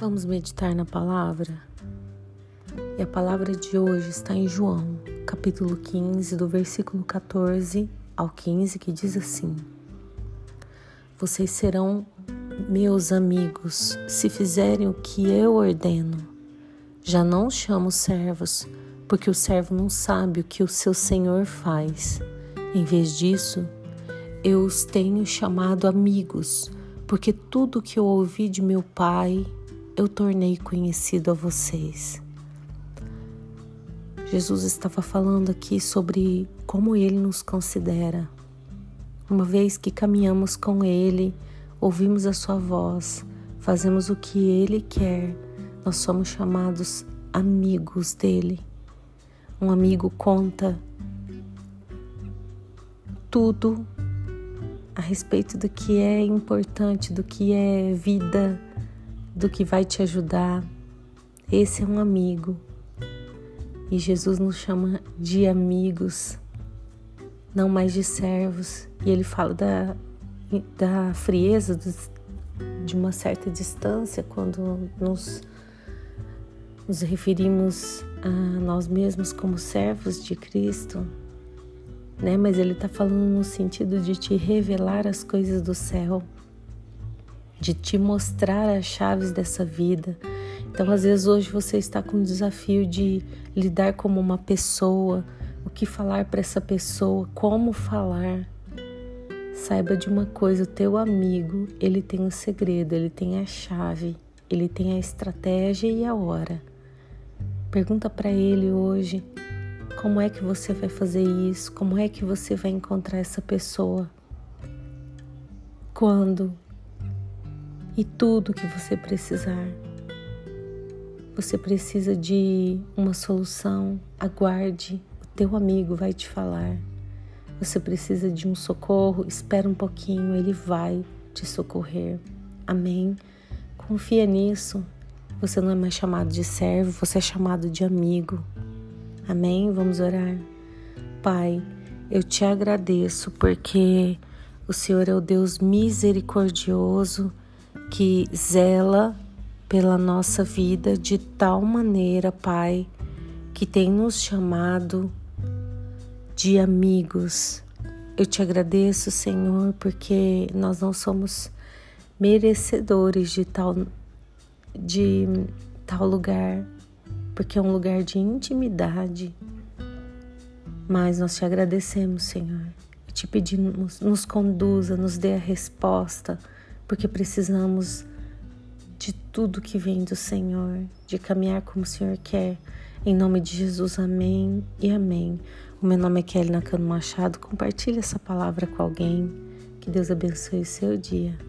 Vamos meditar na palavra? E a palavra de hoje está em João, capítulo 15, do versículo 14 ao 15, que diz assim: Vocês serão meus amigos se fizerem o que eu ordeno. Já não chamo servos, porque o servo não sabe o que o seu senhor faz. Em vez disso, eu os tenho chamado amigos, porque tudo que eu ouvi de meu pai eu tornei conhecido a vocês. Jesus estava falando aqui sobre como ele nos considera. Uma vez que caminhamos com ele, ouvimos a sua voz, fazemos o que ele quer, nós somos chamados amigos dele. Um amigo conta tudo a respeito do que é importante, do que é vida, do que vai te ajudar. Esse é um amigo. E Jesus nos chama de amigos, não mais de servos. E ele fala da, da frieza de uma certa distância quando nos, nos referimos a nós mesmos como servos de Cristo. Né? Mas ele está falando no sentido de te revelar as coisas do céu de te mostrar as chaves dessa vida. Então, às vezes, hoje você está com o desafio de lidar como uma pessoa, o que falar para essa pessoa, como falar. Saiba de uma coisa: o teu amigo, ele tem o um segredo, ele tem a chave, ele tem a estratégia e a hora. Pergunta para ele hoje como é que você vai fazer isso, como é que você vai encontrar essa pessoa. Quando e tudo que você precisar. Você precisa de uma solução, aguarde, o teu amigo vai te falar. Você precisa de um socorro, espera um pouquinho, ele vai te socorrer. Amém? Confia nisso. Você não é mais chamado de servo, você é chamado de amigo. Amém? Vamos orar. Pai, eu te agradeço porque o Senhor é o Deus misericordioso que zela pela nossa vida de tal maneira, Pai, que tem nos chamado de amigos. Eu te agradeço, Senhor, porque nós não somos merecedores de tal de tal lugar, porque é um lugar de intimidade. Mas nós te agradecemos, Senhor, te pedimos, nos conduza, nos dê a resposta porque precisamos de tudo que vem do Senhor, de caminhar como o Senhor quer. Em nome de Jesus, amém e amém. O meu nome é Kelly Nakano Machado. Compartilhe essa palavra com alguém. Que Deus abençoe o seu dia.